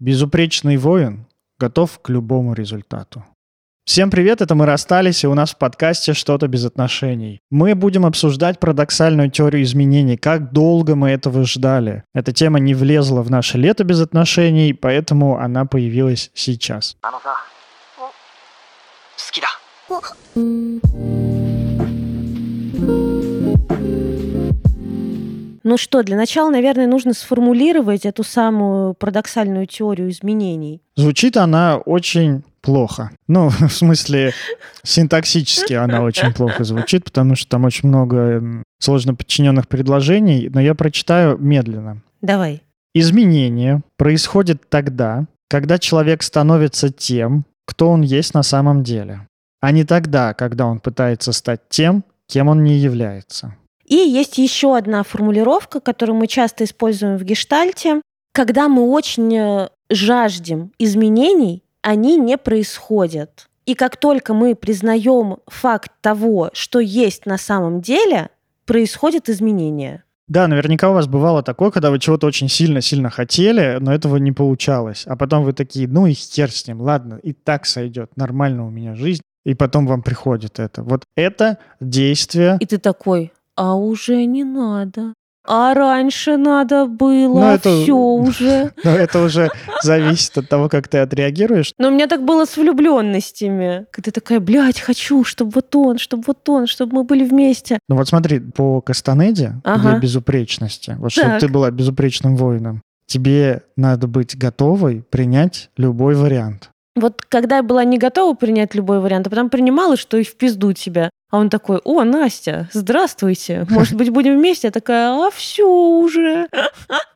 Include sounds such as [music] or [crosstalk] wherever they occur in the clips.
Безупречный воин готов к любому результату. Всем привет, это мы расстались, и у нас в подкасте «Что-то без отношений». Мы будем обсуждать парадоксальную теорию изменений, как долго мы этого ждали. Эта тема не влезла в наше лето без отношений, поэтому она появилась сейчас. Ну что, для начала, наверное, нужно сформулировать эту самую парадоксальную теорию изменений. Звучит она очень плохо. Ну, [laughs] в смысле, синтаксически она очень плохо звучит, потому что там очень много сложно подчиненных предложений, но я прочитаю медленно. Давай. Изменение происходит тогда, когда человек становится тем, кто он есть на самом деле, а не тогда, когда он пытается стать тем, кем он не является. И есть еще одна формулировка, которую мы часто используем в гештальте. Когда мы очень э, жаждем изменений, они не происходят. И как только мы признаем факт того, что есть на самом деле, происходят изменения. Да, наверняка у вас бывало такое, когда вы чего-то очень сильно-сильно хотели, но этого не получалось. А потом вы такие, ну и хер с ним, ладно, и так сойдет, нормально у меня жизнь. И потом вам приходит это. Вот это действие... И ты такой, а уже не надо. А раньше надо было, Ну, это- все уже. [laughs] Но это уже зависит от того, как ты отреагируешь. Но у меня так было с влюбленностями. Когда такая, блядь, хочу, чтобы вот он, чтобы вот он, чтобы мы были вместе. Ну вот смотри, по Кастанеде Ага. для безупречности, вот чтобы ты была безупречным воином, тебе надо быть готовой принять любой вариант. Вот когда я была не готова принять любой вариант, а потом принимала, что и в пизду тебя. А он такой, о, Настя, здравствуйте, [laughs] может быть, будем вместе? Я такая, а все уже.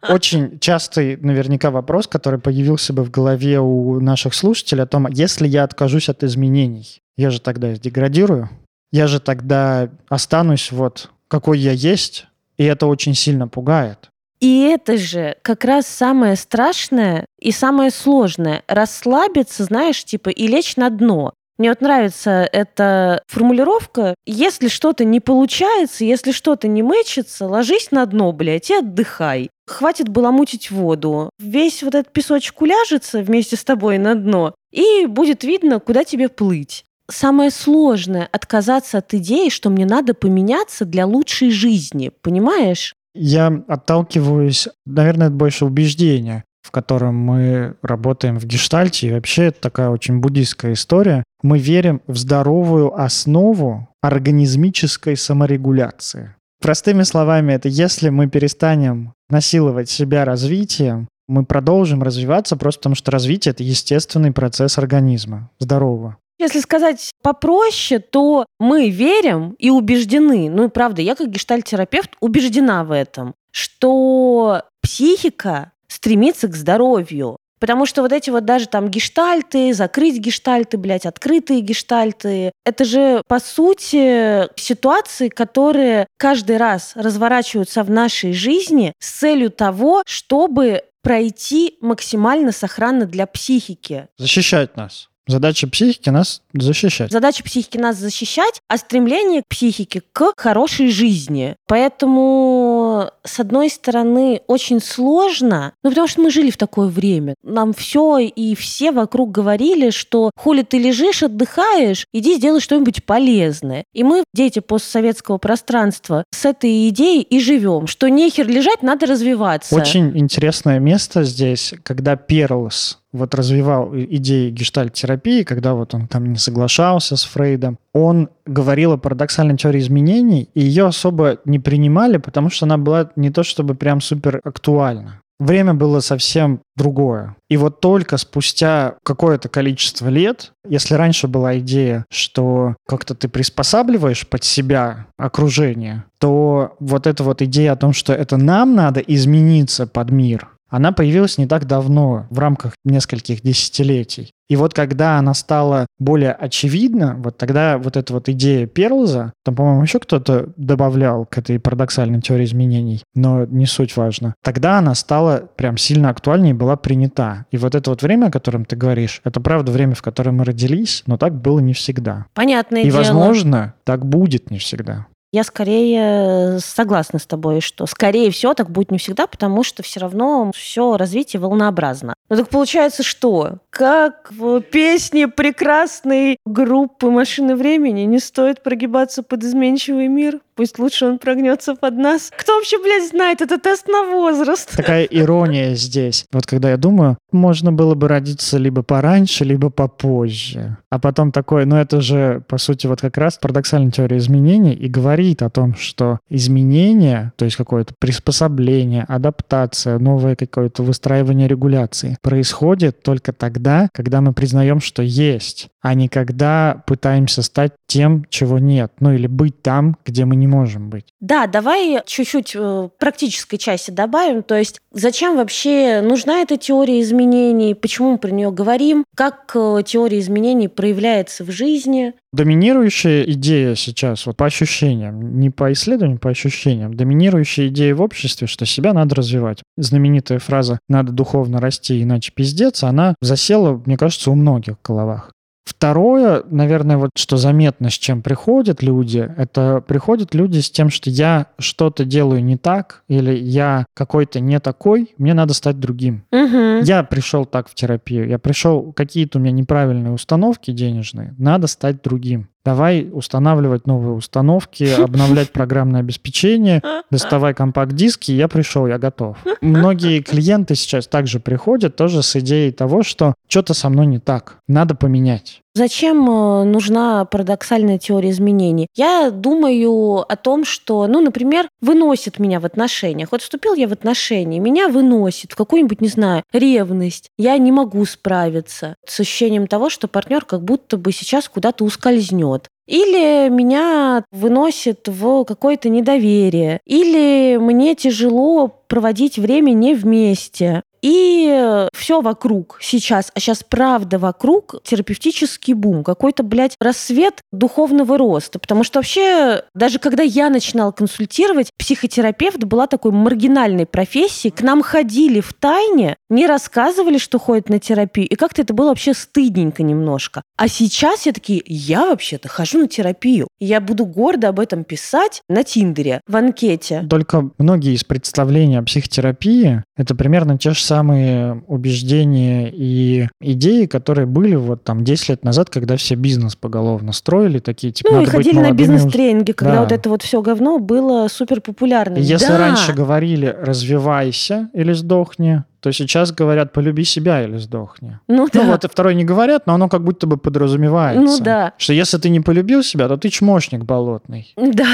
Очень частый наверняка вопрос, который появился бы в голове у наших слушателей о том, если я откажусь от изменений, я же тогда деградирую, я же тогда останусь вот какой я есть, и это очень сильно пугает. И это же как раз самое страшное и самое сложное. Расслабиться, знаешь, типа, и лечь на дно. Мне вот нравится эта формулировка. Если что-то не получается, если что-то не мэчится, ложись на дно, блядь, и отдыхай. Хватит было мутить воду. Весь вот этот песочек уляжется вместе с тобой на дно, и будет видно, куда тебе плыть. Самое сложное — отказаться от идеи, что мне надо поменяться для лучшей жизни. Понимаешь? Я отталкиваюсь, наверное, это больше убеждения, в котором мы работаем в гештальте. И вообще это такая очень буддийская история. Мы верим в здоровую основу организмической саморегуляции. Простыми словами, это если мы перестанем насиловать себя развитием, мы продолжим развиваться просто потому, что развитие — это естественный процесс организма здорового. Если сказать попроще, то мы верим и убеждены, ну и правда, я как гештальтерапевт убеждена в этом, что психика стремится к здоровью. Потому что вот эти вот даже там гештальты, закрыть гештальты, блядь, открытые гештальты, это же, по сути, ситуации, которые каждый раз разворачиваются в нашей жизни с целью того, чтобы пройти максимально сохранно для психики. Защищать нас. Задача психики нас защищать. Задача психики нас защищать, а стремление к психике к хорошей жизни. Поэтому, с одной стороны, очень сложно, ну потому что мы жили в такое время. Нам все и все вокруг говорили, что хули ты лежишь, отдыхаешь, иди сделай что-нибудь полезное. И мы, дети постсоветского пространства, с этой идеей и живем, что нехер лежать, надо развиваться. Очень интересное место здесь, когда Перлс вот развивал идеи гештальт-терапии, когда вот он там не соглашался с Фрейдом, он говорил о парадоксальной теории изменений, и ее особо не принимали, потому что она была не то чтобы прям супер актуальна. Время было совсем другое. И вот только спустя какое-то количество лет, если раньше была идея, что как-то ты приспосабливаешь под себя окружение, то вот эта вот идея о том, что это нам надо измениться под мир, она появилась не так давно, в рамках нескольких десятилетий. И вот когда она стала более очевидна, вот тогда вот эта вот идея Перлза, там, по-моему, еще кто-то добавлял к этой парадоксальной теории изменений, но не суть важно. Тогда она стала прям сильно актуальнее и была принята. И вот это вот время, о котором ты говоришь, это правда время, в котором мы родились, но так было не всегда. Понятное И, дело. возможно, так будет не всегда. Я скорее согласна с тобой, что скорее всего так будет не всегда, потому что все равно все развитие волнообразно. Ну так получается что? Как в песне прекрасной группы «Машины времени» не стоит прогибаться под изменчивый мир? Пусть лучше он прогнется под нас. Кто вообще, блядь, знает? Это тест на возраст. Такая ирония здесь. Вот когда я думаю, можно было бы родиться либо пораньше, либо попозже. А потом такое, ну это же, по сути, вот как раз парадоксальная теория изменений и говорит о том, что изменения, то есть какое-то приспособление, адаптация, новое какое-то выстраивание регуляции происходит только тогда, когда мы признаем, что есть, а не когда пытаемся стать тем, чего нет. Ну или быть там, где мы не можем быть. Да, давай чуть-чуть э, практической части добавим. То есть зачем вообще нужна эта теория изменений, почему мы про нее говорим, как э, теория изменений проявляется в жизни. Доминирующая идея сейчас, вот по ощущениям, не по исследованиям, по ощущениям, доминирующая идея в обществе, что себя надо развивать. Знаменитая фраза «надо духовно расти, иначе пиздец», она засела, мне кажется, у многих головах. Второе, наверное, вот что заметно, с чем приходят люди, это приходят люди с тем, что я что-то делаю не так, или я какой-то не такой, мне надо стать другим. Угу. Я пришел так в терапию, я пришел, какие-то у меня неправильные установки денежные, надо стать другим. Давай устанавливать новые установки, [laughs] обновлять программное обеспечение, доставай компакт-диски, я пришел, я готов. Многие клиенты сейчас также приходят тоже с идеей того, что что-то со мной не так, надо поменять. Зачем э, нужна парадоксальная теория изменений? Я думаю о том, что, ну, например, выносит меня в отношениях. Вот вступил я в отношения, меня выносит в какую-нибудь, не знаю, ревность. Я не могу справиться с ощущением того, что партнер как будто бы сейчас куда-то ускользнет. Или меня выносит в какое-то недоверие, или мне тяжело проводить время не вместе. И все вокруг сейчас, а сейчас правда вокруг терапевтический бум, какой-то, блядь, рассвет духовного роста. Потому что вообще, даже когда я начинала консультировать, психотерапевт была такой маргинальной профессией. К нам ходили в тайне, не рассказывали, что ходят на терапию. И как-то это было вообще стыдненько немножко. А сейчас я такие, я вообще-то хожу на терапию. Я буду гордо об этом писать на Тиндере, в анкете. Только многие из представлений о психотерапии — это примерно те же самые самые убеждения и идеи, которые были вот там 10 лет назад, когда все бизнес поголовно строили, такие типа Ну и ходили на бизнес-тренинги, когда Да. вот это вот все говно было супер популярным. Если Да. раньше говорили «развивайся» или «сдохни», то сейчас говорят «полюби себя» или «сдохни». Ну да. Ну вот и второй не говорят, но оно как будто бы подразумевается. Ну да. Что если ты не полюбил себя, то ты чмошник болотный. Да.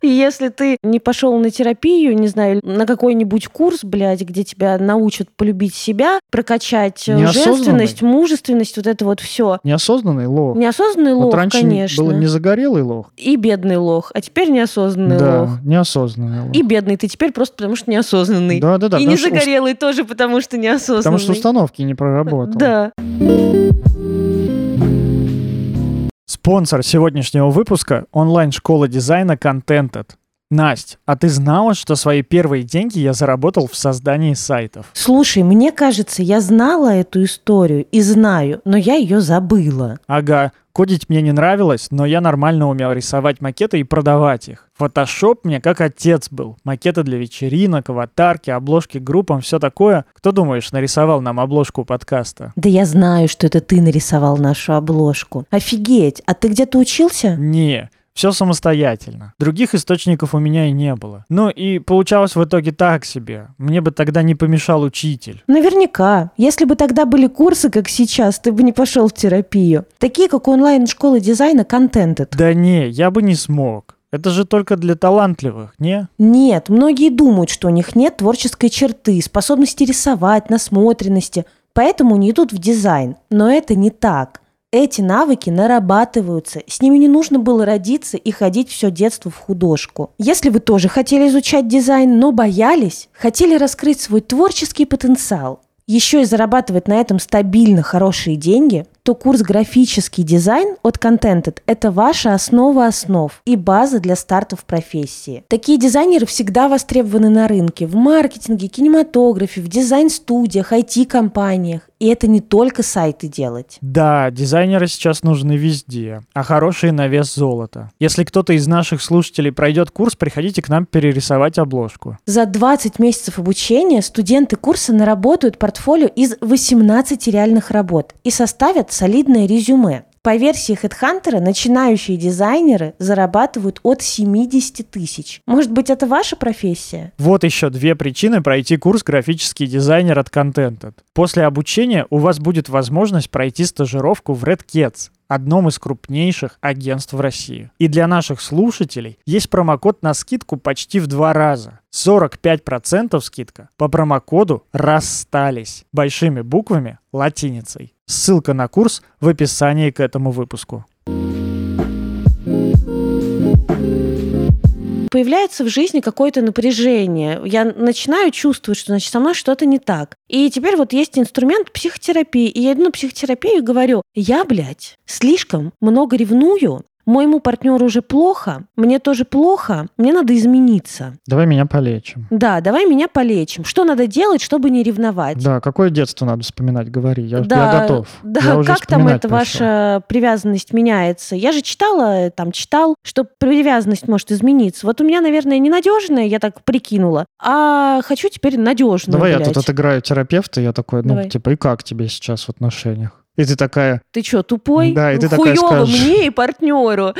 И если ты не пошел на терапию, не знаю, на какой-нибудь курс, блядь, где тебя научат полюбить себя, прокачать э, женственность, мужественность, вот это вот все. Неосознанный лох. Неосознанный вот лох, раньше конечно. был не загорелый лох. И бедный лох, а теперь неосознанный да, лох. неосознанный лох. И бедный ты теперь просто потому, что неосознанный. Да, да, да. и не загорелый тоже потому, что неосознанный. Потому что установки не проработал. Да. Спонсор сегодняшнего выпуска – онлайн-школа дизайна Contented. Насть, а ты знала, что свои первые деньги я заработал в создании сайтов? Слушай, мне кажется, я знала эту историю и знаю, но я ее забыла. Ага, кодить мне не нравилось, но я нормально умел рисовать макеты и продавать их. Фотошоп мне как отец был. Макеты для вечеринок, аватарки, обложки группам, все такое. Кто, думаешь, нарисовал нам обложку подкаста? Да я знаю, что это ты нарисовал нашу обложку. Офигеть, а ты где-то учился? Не, все самостоятельно. Других источников у меня и не было. Ну и получалось в итоге так себе. Мне бы тогда не помешал учитель. Наверняка. Если бы тогда были курсы, как сейчас, ты бы не пошел в терапию. Такие, как онлайн-школы дизайна Contented. Да не, я бы не смог. Это же только для талантливых, не? Нет, многие думают, что у них нет творческой черты, способности рисовать, насмотренности, поэтому не идут в дизайн. Но это не так. Эти навыки нарабатываются, с ними не нужно было родиться и ходить все детство в художку. Если вы тоже хотели изучать дизайн, но боялись, хотели раскрыть свой творческий потенциал, еще и зарабатывать на этом стабильно хорошие деньги, то курс «Графический дизайн» от Contented – это ваша основа основ и база для старта в профессии. Такие дизайнеры всегда востребованы на рынке в маркетинге, кинематографе, в дизайн-студиях, IT-компаниях. И это не только сайты делать. Да, дизайнеры сейчас нужны везде, а хорошие на вес золота. Если кто-то из наших слушателей пройдет курс, приходите к нам перерисовать обложку. За 20 месяцев обучения студенты курса наработают портфолио из 18 реальных работ и составят солидное резюме. По версии HeadHunter начинающие дизайнеры зарабатывают от 70 тысяч. Может быть, это ваша профессия? Вот еще две причины пройти курс «Графический дизайнер от Contented». После обучения у вас будет возможность пройти стажировку в Red Cats, одном из крупнейших агентств в России. И для наших слушателей есть промокод на скидку почти в два раза. 45% скидка по промокоду «Расстались» большими буквами латиницей. Ссылка на курс в описании к этому выпуску. Появляется в жизни какое-то напряжение. Я начинаю чувствовать, что значит, со мной что-то не так. И теперь вот есть инструмент психотерапии. И я иду на психотерапию и говорю, я, блядь, слишком много ревную, моему партнеру уже плохо, мне тоже плохо, мне надо измениться. Давай меня полечим. Да, давай меня полечим. Что надо делать, чтобы не ревновать? Да, какое детство надо вспоминать, говори, я, [laughs] да, я готов. Да, я как там эта ваша привязанность меняется? Я же читала, там читал, что привязанность может измениться. Вот у меня, наверное, ненадежная, я так прикинула, а хочу теперь надежную. Давай блядь. я тут отыграю терапевта, я такой, ну, Давай. типа, и как тебе сейчас в отношениях? И ты такая... Ты что, тупой? Да, и ты Хуёво такая скажешь... мне и партнеру.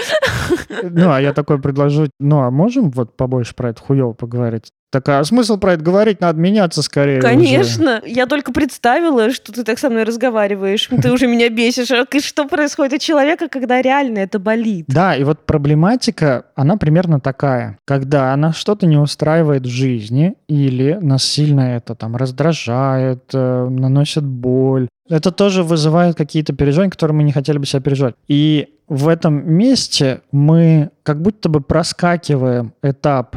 Ну, а я такой предложу, ну, а можем вот побольше про это хуёво поговорить? Такая, а смысл про это говорить? Надо меняться скорее Конечно. Уже. Я только представила, что ты так со мной разговариваешь. Ты уже меня бесишь. А что происходит у человека, когда реально это болит? Да, и вот проблематика, она примерно такая. Когда она что-то не устраивает в жизни или нас сильно это там раздражает, э, наносит боль, это тоже вызывает какие-то переживания, которые мы не хотели бы себя переживать. И в этом месте мы как будто бы проскакиваем этап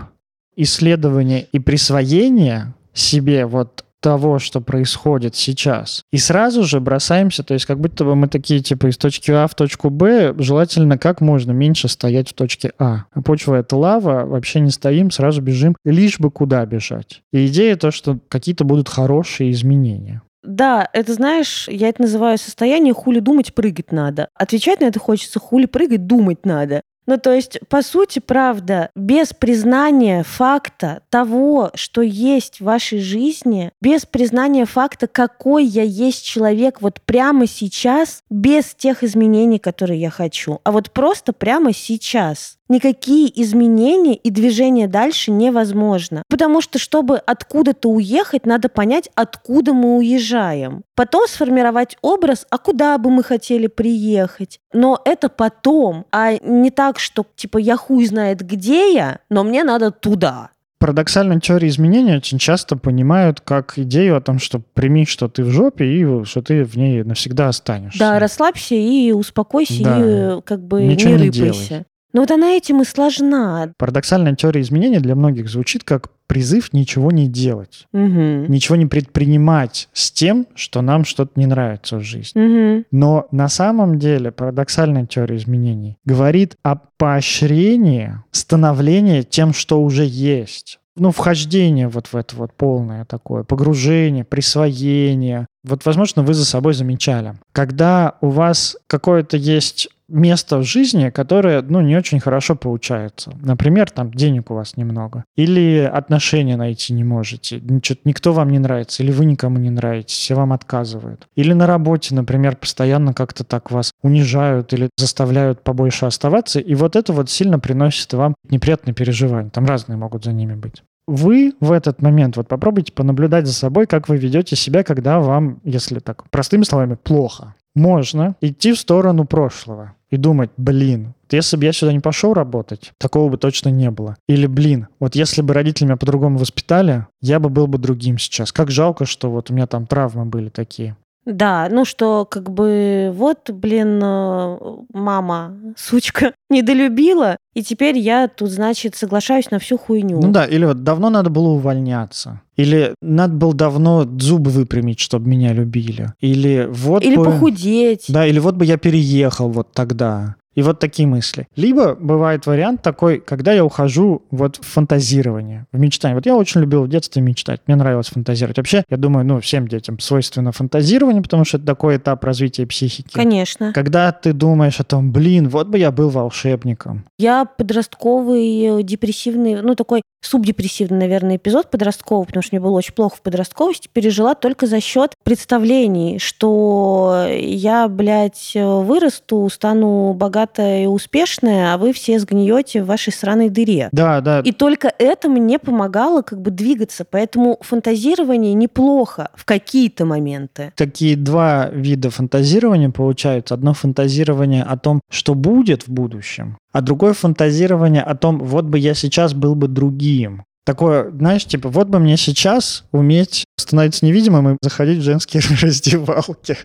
исследования и присвоения себе вот того, что происходит сейчас. И сразу же бросаемся, то есть как будто бы мы такие, типа, из точки А в точку Б, желательно как можно меньше стоять в точке А. А почва — это лава, вообще не стоим, сразу бежим, лишь бы куда бежать. И идея то, что какие-то будут хорошие изменения. Да, это знаешь, я это называю состояние хули думать, прыгать надо. Отвечать на это хочется хули прыгать, думать надо. Ну, то есть, по сути, правда, без признания факта того, что есть в вашей жизни, без признания факта, какой я есть человек вот прямо сейчас, без тех изменений, которые я хочу, а вот просто прямо сейчас, никакие изменения и движение дальше невозможно. Потому что, чтобы откуда-то уехать, надо понять, откуда мы уезжаем. Потом сформировать образ, а куда бы мы хотели приехать. Но это потом, а не так, что типа я хуй знает где я, но мне надо туда парадоксальную теорию изменения очень часто понимают как идею о том, что прими, что ты в жопе, и что ты в ней навсегда останешься. Да, расслабься и успокойся, да. и как бы Ничего не рыпайся. Не но вот она этим и сложна. Парадоксальная теория изменения для многих звучит как призыв ничего не делать, угу. ничего не предпринимать с тем, что нам что-то не нравится в жизни. Угу. Но на самом деле парадоксальная теория изменений говорит о поощрении становления тем, что уже есть ну, вхождение вот в это вот полное такое, погружение, присвоение. Вот, возможно, вы за собой замечали. Когда у вас какое-то есть место в жизни, которое, ну, не очень хорошо получается. Например, там денег у вас немного. Или отношения найти не можете. Что-то никто вам не нравится. Или вы никому не нравитесь. Все вам отказывают. Или на работе, например, постоянно как-то так вас унижают или заставляют побольше оставаться. И вот это вот сильно приносит вам неприятные переживания. Там разные могут за ними быть вы в этот момент вот попробуйте понаблюдать за собой, как вы ведете себя, когда вам, если так простыми словами, плохо. Можно идти в сторону прошлого и думать, блин, если бы я сюда не пошел работать, такого бы точно не было. Или, блин, вот если бы родители меня по-другому воспитали, я бы был бы другим сейчас. Как жалко, что вот у меня там травмы были такие. Да, ну что, как бы, вот, блин, э, мама, [laughs] сучка, недолюбила, и теперь я тут, значит, соглашаюсь на всю хуйню. Ну да, или вот давно надо было увольняться. Или надо было давно зубы выпрямить, чтобы меня любили. Или вот Или бы... похудеть. Да, или вот бы я переехал вот тогда. И вот такие мысли. Либо бывает вариант такой, когда я ухожу вот в фантазирование, в мечтание. Вот я очень любил в детстве мечтать, мне нравилось фантазировать. Вообще, я думаю, ну, всем детям свойственно фантазирование, потому что это такой этап развития психики. Конечно. Когда ты думаешь о том, блин, вот бы я был волшебником. Я подростковый, э, депрессивный, ну, такой субдепрессивный, наверное, эпизод подростковый, потому что мне было очень плохо в подростковости, пережила только за счет представлений, что я, блядь, вырасту, стану богатая и успешная, а вы все сгниете в вашей сраной дыре. Да, да. И только это мне помогало как бы двигаться. Поэтому фантазирование неплохо в какие-то моменты. Такие два вида фантазирования получаются. Одно фантазирование о том, что будет в будущем, а другое фантазирование о том, вот бы я сейчас был бы другим. Такое, знаешь, типа, вот бы мне сейчас уметь становиться невидимым и заходить в женские [laughs] раздевалки.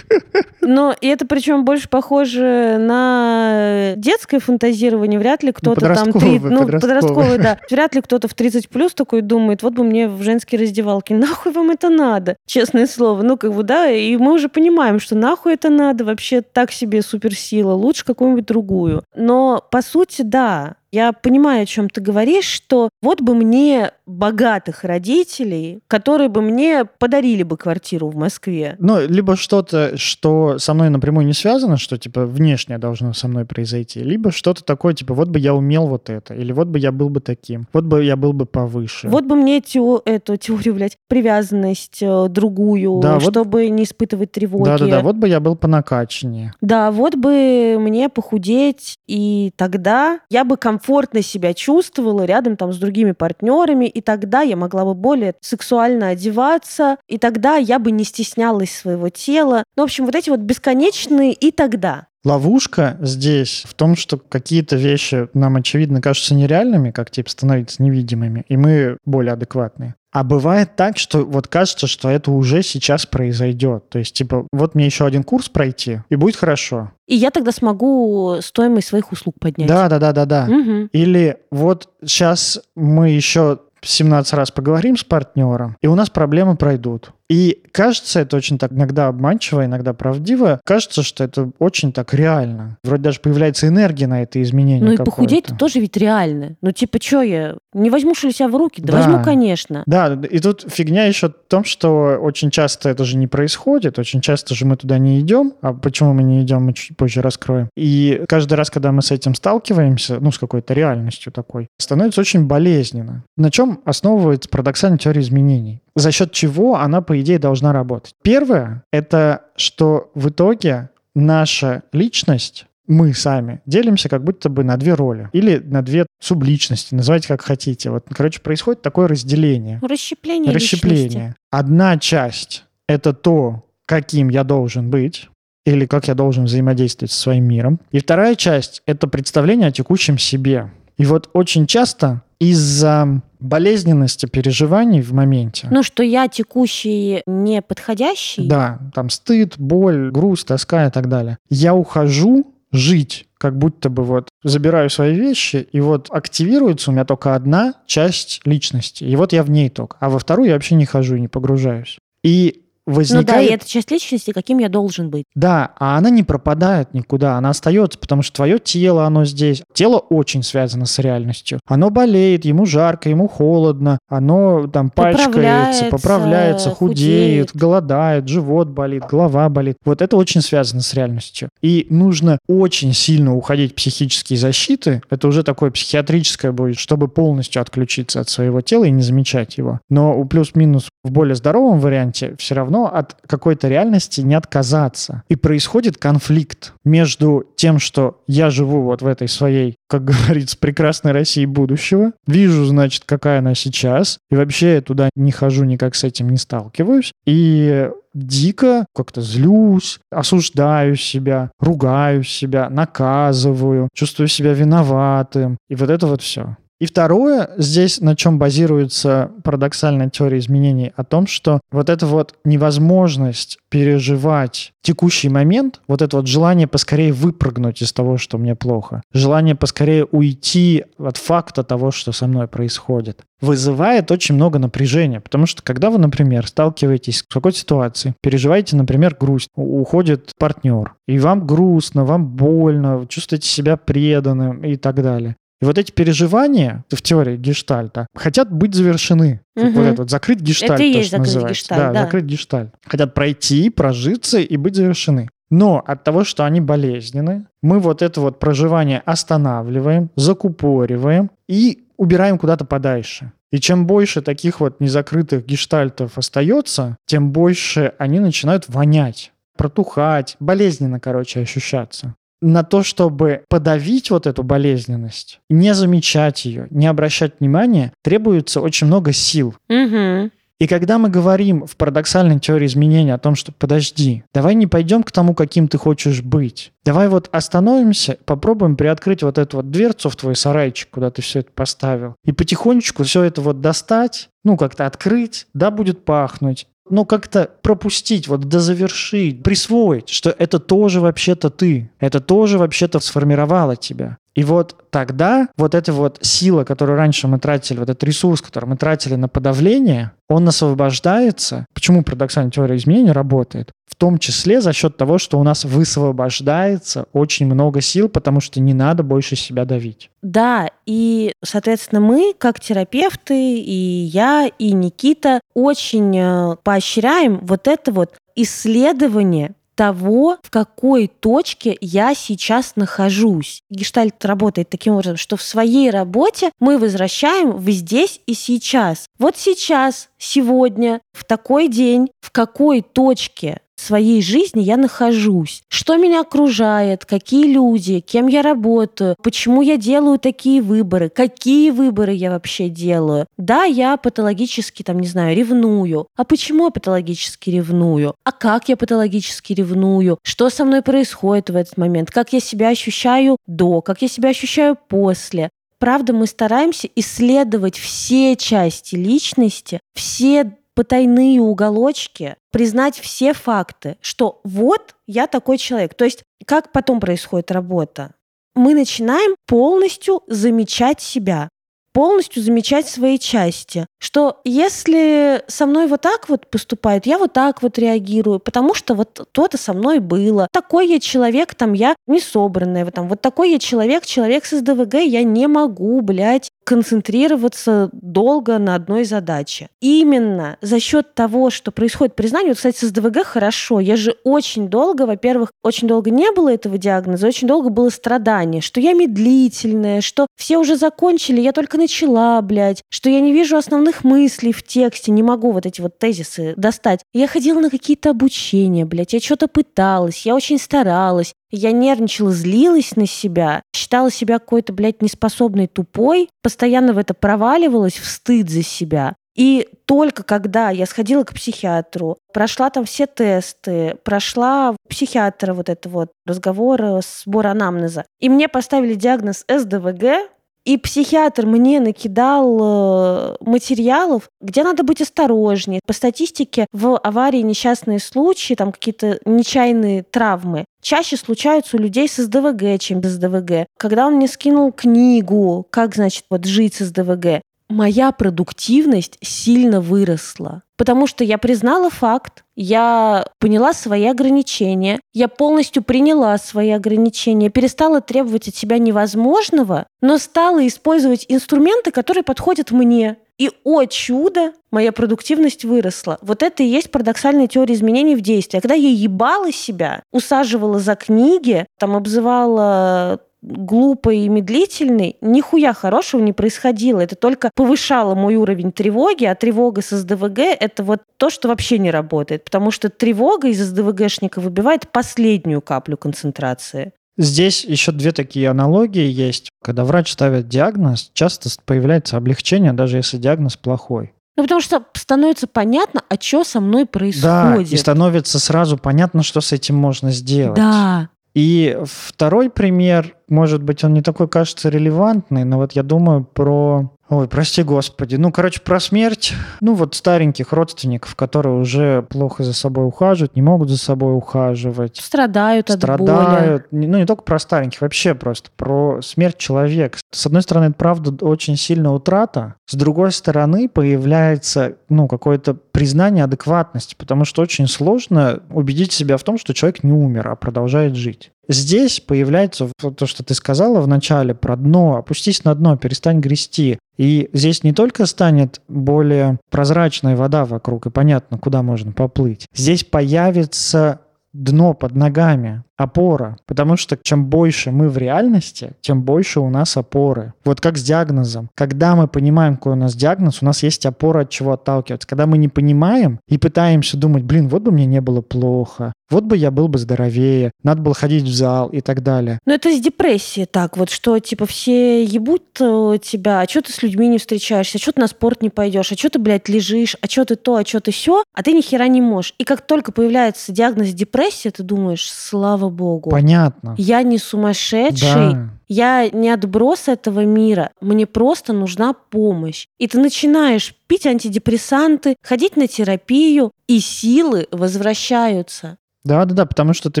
Но и это причем больше похоже на детское фантазирование. Вряд ли кто-то там... Три, ну, подростковое, да. [laughs] Вряд ли кто-то в 30 плюс такой думает, вот бы мне в женские раздевалки. [laughs] Нахуй вам это надо? Честное слово. Ну, как бы, да, и мы уже понимаем, что нахуй это надо. Вообще так себе суперсила. Лучше какую-нибудь другую. Но, по сути, да, я понимаю, о чем ты говоришь, что вот бы мне богатых родителей, которые бы мне подарили бы квартиру в Москве. Ну, либо что-то, что со мной напрямую не связано, что, типа, внешнее должно со мной произойти, либо что-то такое, типа, вот бы я умел вот это, или вот бы я был бы таким, вот бы я был бы повыше. Вот бы мне тео- эту теорию, блядь, привязанность э, другую, да, чтобы вот... не испытывать тревоги. Да-да-да, вот бы я был по накачаннее. Да, вот бы мне похудеть, и тогда я бы комфортно себя чувствовала рядом там с другими партнерами, и тогда я могла бы более сексуально одеваться, и тогда я бы не стеснялась своего тела. Ну, в общем, вот эти вот бесконечные «и тогда». Ловушка здесь в том, что какие-то вещи нам, очевидно, кажутся нереальными, как типа становиться невидимыми, и мы более адекватные. А бывает так, что вот кажется, что это уже сейчас произойдет. То есть, типа, вот мне еще один курс пройти, и будет хорошо. И я тогда смогу стоимость своих услуг поднять. Да, да, да, да, да. Угу. Или вот сейчас мы еще 17 раз поговорим с партнером, и у нас проблемы пройдут. И кажется, это очень так иногда обманчиво, иногда правдиво. Кажется, что это очень так реально. Вроде даже появляется энергия на это изменение. Ну и похудеть -то. тоже ведь реально. Ну типа, что я? Не возьму ли себя в руки? Да, да возьму, конечно. Да, и тут фигня еще в том, что очень часто это же не происходит, очень часто же мы туда не идем. А почему мы не идем, мы чуть позже раскроем. И каждый раз, когда мы с этим сталкиваемся, ну, с какой-то реальностью такой, становится очень болезненно. На чем основывается парадоксальная теория изменений? За счет чего она, по идее, должна работать. Первое — это что в итоге наша личность мы сами делимся как будто бы на две роли или на две субличности, называйте как хотите. Вот, короче, происходит такое разделение. Расщепление Расщепление. Личности. Одна часть — это то, каким я должен быть, или как я должен взаимодействовать со своим миром. И вторая часть — это представление о текущем себе. И вот очень часто из-за болезненности переживаний в моменте. Ну, что я текущий неподходящий. Да, там стыд, боль, груз, тоска и так далее. Я ухожу жить, как будто бы вот забираю свои вещи, и вот активируется у меня только одна часть личности. И вот я в ней только. А во вторую я вообще не хожу не погружаюсь. И возникает... Ну да, и это часть личности, каким я должен быть. Да, а она не пропадает никуда, она остается, потому что твое тело, оно здесь. Тело очень связано с реальностью. Оно болеет, ему жарко, ему холодно, оно там пачкается, поправляется, поправляется худеет, худеет, голодает, живот болит, голова болит. Вот это очень связано с реальностью. И нужно очень сильно уходить в психические защиты. Это уже такое психиатрическое будет, чтобы полностью отключиться от своего тела и не замечать его. Но у плюс-минус в более здоровом варианте все равно равно от какой-то реальности не отказаться. И происходит конфликт между тем, что я живу вот в этой своей, как [laughs] говорится, прекрасной России будущего, вижу, значит, какая она сейчас, и вообще я туда не хожу, никак с этим не сталкиваюсь, и дико как-то злюсь, осуждаю себя, ругаю себя, наказываю, чувствую себя виноватым. И вот это вот все. И второе, здесь на чем базируется парадоксальная теория изменений, о том, что вот эта вот невозможность переживать текущий момент, вот это вот желание поскорее выпрыгнуть из того, что мне плохо, желание поскорее уйти от факта того, что со мной происходит, вызывает очень много напряжения. Потому что когда вы, например, сталкиваетесь с какой-то ситуацией, переживаете, например, грусть, уходит партнер, и вам грустно, вам больно, чувствуете себя преданным и так далее. И вот эти переживания в теории гештальта хотят быть завершены. Угу. Вот это вот закрыть гештальт, это и есть закрыть называется. гештальт, да, да. закрыть гештальт. Хотят пройти, прожиться и быть завершены. Но от того, что они болезненны, мы вот это вот проживание останавливаем, закупориваем и убираем куда-то подальше. И чем больше таких вот незакрытых гештальтов остается, тем больше они начинают вонять, протухать, болезненно, короче, ощущаться на то, чтобы подавить вот эту болезненность, не замечать ее, не обращать внимания, требуется очень много сил. Угу. И когда мы говорим в парадоксальной теории изменения о том, что подожди, давай не пойдем к тому, каким ты хочешь быть. Давай вот остановимся, попробуем приоткрыть вот эту вот дверцу в твой сарайчик, куда ты все это поставил, и потихонечку все это вот достать, ну, как-то открыть, да, будет пахнуть, ну, как-то пропустить, вот дозавершить, присвоить, что это тоже вообще-то ты, это тоже вообще-то сформировало тебя. И вот тогда вот эта вот сила, которую раньше мы тратили, вот этот ресурс, который мы тратили на подавление, он освобождается. Почему парадоксальная теория изменений работает? В том числе за счет того, что у нас высвобождается очень много сил, потому что не надо больше себя давить. Да, и, соответственно, мы, как терапевты, и я, и Никита, очень э, поощряем вот это вот исследование того, в какой точке я сейчас нахожусь. Гештальт работает таким образом, что в своей работе мы возвращаем в здесь и сейчас. Вот сейчас, сегодня, в такой день, в какой точке своей жизни я нахожусь, что меня окружает, какие люди, кем я работаю, почему я делаю такие выборы, какие выборы я вообще делаю. Да, я патологически, там, не знаю, ревную. А почему я патологически ревную? А как я патологически ревную? Что со мной происходит в этот момент? Как я себя ощущаю до? Как я себя ощущаю после? Правда, мы стараемся исследовать все части личности, все потайные уголочки, признать все факты, что вот я такой человек. То есть как потом происходит работа? Мы начинаем полностью замечать себя полностью замечать свои части. Что если со мной вот так вот поступают, я вот так вот реагирую, потому что вот то-то со мной было. Такой я человек, там я не собранная, там, вот такой я человек, человек с СДВГ, я не могу, блядь, концентрироваться долго на одной задаче. Именно за счет того, что происходит признание, вот, кстати, с СДВГ хорошо, я же очень долго, во-первых, очень долго не было этого диагноза, очень долго было страдание, что я медлительная, что все уже закончили, я только начала, блядь, что я не вижу основных мыслей в тексте, не могу вот эти вот тезисы достать. Я ходила на какие-то обучения, блядь, я что-то пыталась, я очень старалась, я нервничала, злилась на себя, считала себя какой-то, блядь, неспособной, тупой, постоянно в это проваливалась, в стыд за себя. И только когда я сходила к психиатру, прошла там все тесты, прошла психиатра вот это вот разговор, сбор анамнеза, и мне поставили диагноз СДВГ, и психиатр мне накидал э, материалов, где надо быть осторожнее. По статистике, в аварии несчастные случаи, там какие-то нечаянные травмы, чаще случаются у людей с СДВГ, чем без СДВГ. Когда он мне скинул книгу, как, значит, вот жить с СДВГ, моя продуктивность сильно выросла. Потому что я признала факт, я поняла свои ограничения, я полностью приняла свои ограничения, перестала требовать от себя невозможного, но стала использовать инструменты, которые подходят мне. И, о чудо, моя продуктивность выросла. Вот это и есть парадоксальная теория изменений в действии. Когда я ебала себя, усаживала за книги, там обзывала глупой и медлительной, нихуя хорошего не происходило. Это только повышало мой уровень тревоги, а тревога с СДВГ – это вот то, что вообще не работает, потому что тревога из СДВГшника выбивает последнюю каплю концентрации. Здесь еще две такие аналогии есть. Когда врач ставит диагноз, часто появляется облегчение, даже если диагноз плохой. Ну, потому что становится понятно, а что со мной происходит. Да, и становится сразу понятно, что с этим можно сделать. Да. И второй пример, может быть, он не такой кажется релевантный, но вот я думаю про Ой, прости господи. Ну, короче, про смерть, ну, вот стареньких родственников, которые уже плохо за собой ухаживают, не могут за собой ухаживать. Страдают, страдают. от боли. Ну, не только про стареньких, вообще просто про смерть человека. С одной стороны, это правда очень сильная утрата. С другой стороны, появляется, ну, какое-то признание адекватности, потому что очень сложно убедить себя в том, что человек не умер, а продолжает жить. Здесь появляется то, что ты сказала в начале про дно. Опустись на дно, перестань грести. И здесь не только станет более прозрачная вода вокруг, и понятно, куда можно поплыть. Здесь появится дно под ногами, опора. Потому что чем больше мы в реальности, тем больше у нас опоры. Вот как с диагнозом. Когда мы понимаем, какой у нас диагноз, у нас есть опора, от чего отталкиваться. Когда мы не понимаем и пытаемся думать, блин, вот бы мне не было плохо, вот бы я был бы здоровее, надо было ходить в зал и так далее. Но это с депрессией так, вот что типа все ебут э, тебя, а что ты с людьми не встречаешься, а что ты на спорт не пойдешь, а что ты, блядь, лежишь, а что ты то, а что ты все, а ты ни хера не можешь. И как только появляется диагноз депрессия, ты думаешь, слава богу. Понятно. Я не сумасшедший. Да. Я не отброс этого мира, мне просто нужна помощь. И ты начинаешь пить антидепрессанты, ходить на терапию, и силы возвращаются. Да, да, да, потому что ты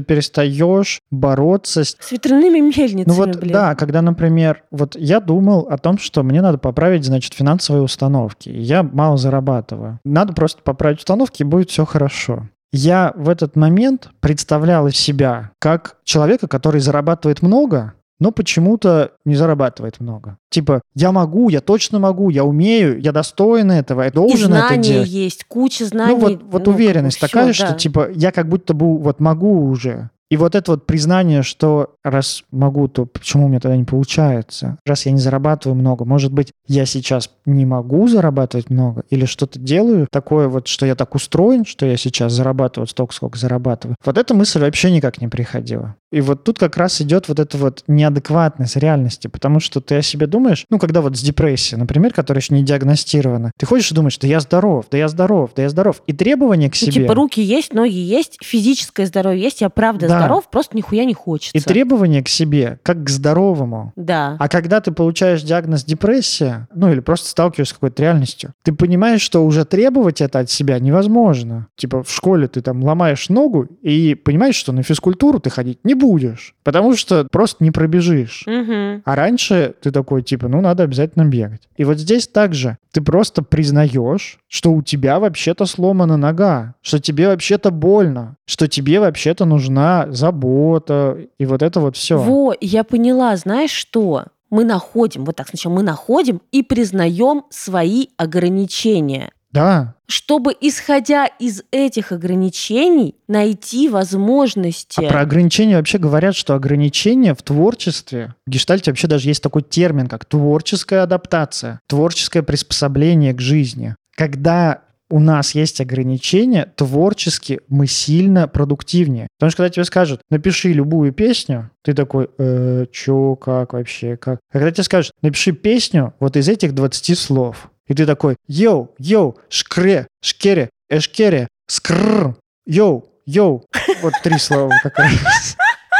перестаешь бороться с... С ветряными мельницами, Ну вот, блин. да, когда, например, вот я думал о том, что мне надо поправить, значит, финансовые установки. Я мало зарабатываю. Надо просто поправить установки, и будет все хорошо. Я в этот момент представлял себя как человека, который зарабатывает много, но почему-то не зарабатывает много. Типа, я могу, я точно могу, я умею, я достоин этого, я должен И это делать. есть, куча знаний. Ну вот, вот ну, уверенность такая, всё, что да. типа я как будто бы вот могу уже. И вот это вот признание, что раз могу, то почему у меня тогда не получается? Раз я не зарабатываю много, может быть, я сейчас не могу зарабатывать много или что-то делаю такое вот, что я так устроен, что я сейчас зарабатываю столько, сколько зарабатываю. Вот эта мысль вообще никак не приходила. И вот тут как раз идет вот эта вот неадекватность реальности, потому что ты о себе думаешь, ну, когда вот с депрессией, например, которая еще не диагностирована, ты ходишь и думаешь, да я здоров, да я здоров, да я здоров. И требования к Ну, себе... типа руки есть, ноги есть, физическое здоровье есть, я правда Да. Здоров, просто нихуя не хочется. И требования к себе, как к здоровому. Да. А когда ты получаешь диагноз депрессия, ну или просто сталкиваешься с какой-то реальностью, ты понимаешь, что уже требовать это от себя невозможно. Типа в школе ты там ломаешь ногу и понимаешь, что на физкультуру ты ходить не будешь, потому что просто не пробежишь. Мгм. А раньше ты такой, типа, ну, надо обязательно бегать. И вот здесь также ты просто признаешь, что у тебя вообще-то сломана нога, что тебе вообще-то больно, что тебе вообще-то нужна забота, и вот это вот все. Во, я поняла, знаешь что? Мы находим, вот так сначала мы находим и признаем свои ограничения, Да, чтобы, исходя из этих ограничений, найти возможности. А про ограничения вообще говорят, что ограничения в творчестве, в гештальте вообще даже есть такой термин, как творческая адаптация, творческое приспособление к жизни. Когда у нас есть ограничения, творчески мы сильно продуктивнее. Потому что когда тебе скажут, напиши любую песню, ты такой, э, чё, как вообще, как? А когда тебе скажут, напиши песню вот из этих 20 слов, и ты такой, йоу, йоу, шкре, шкере, эшкере, скрр, йоу, йоу. Вот три слова как раз.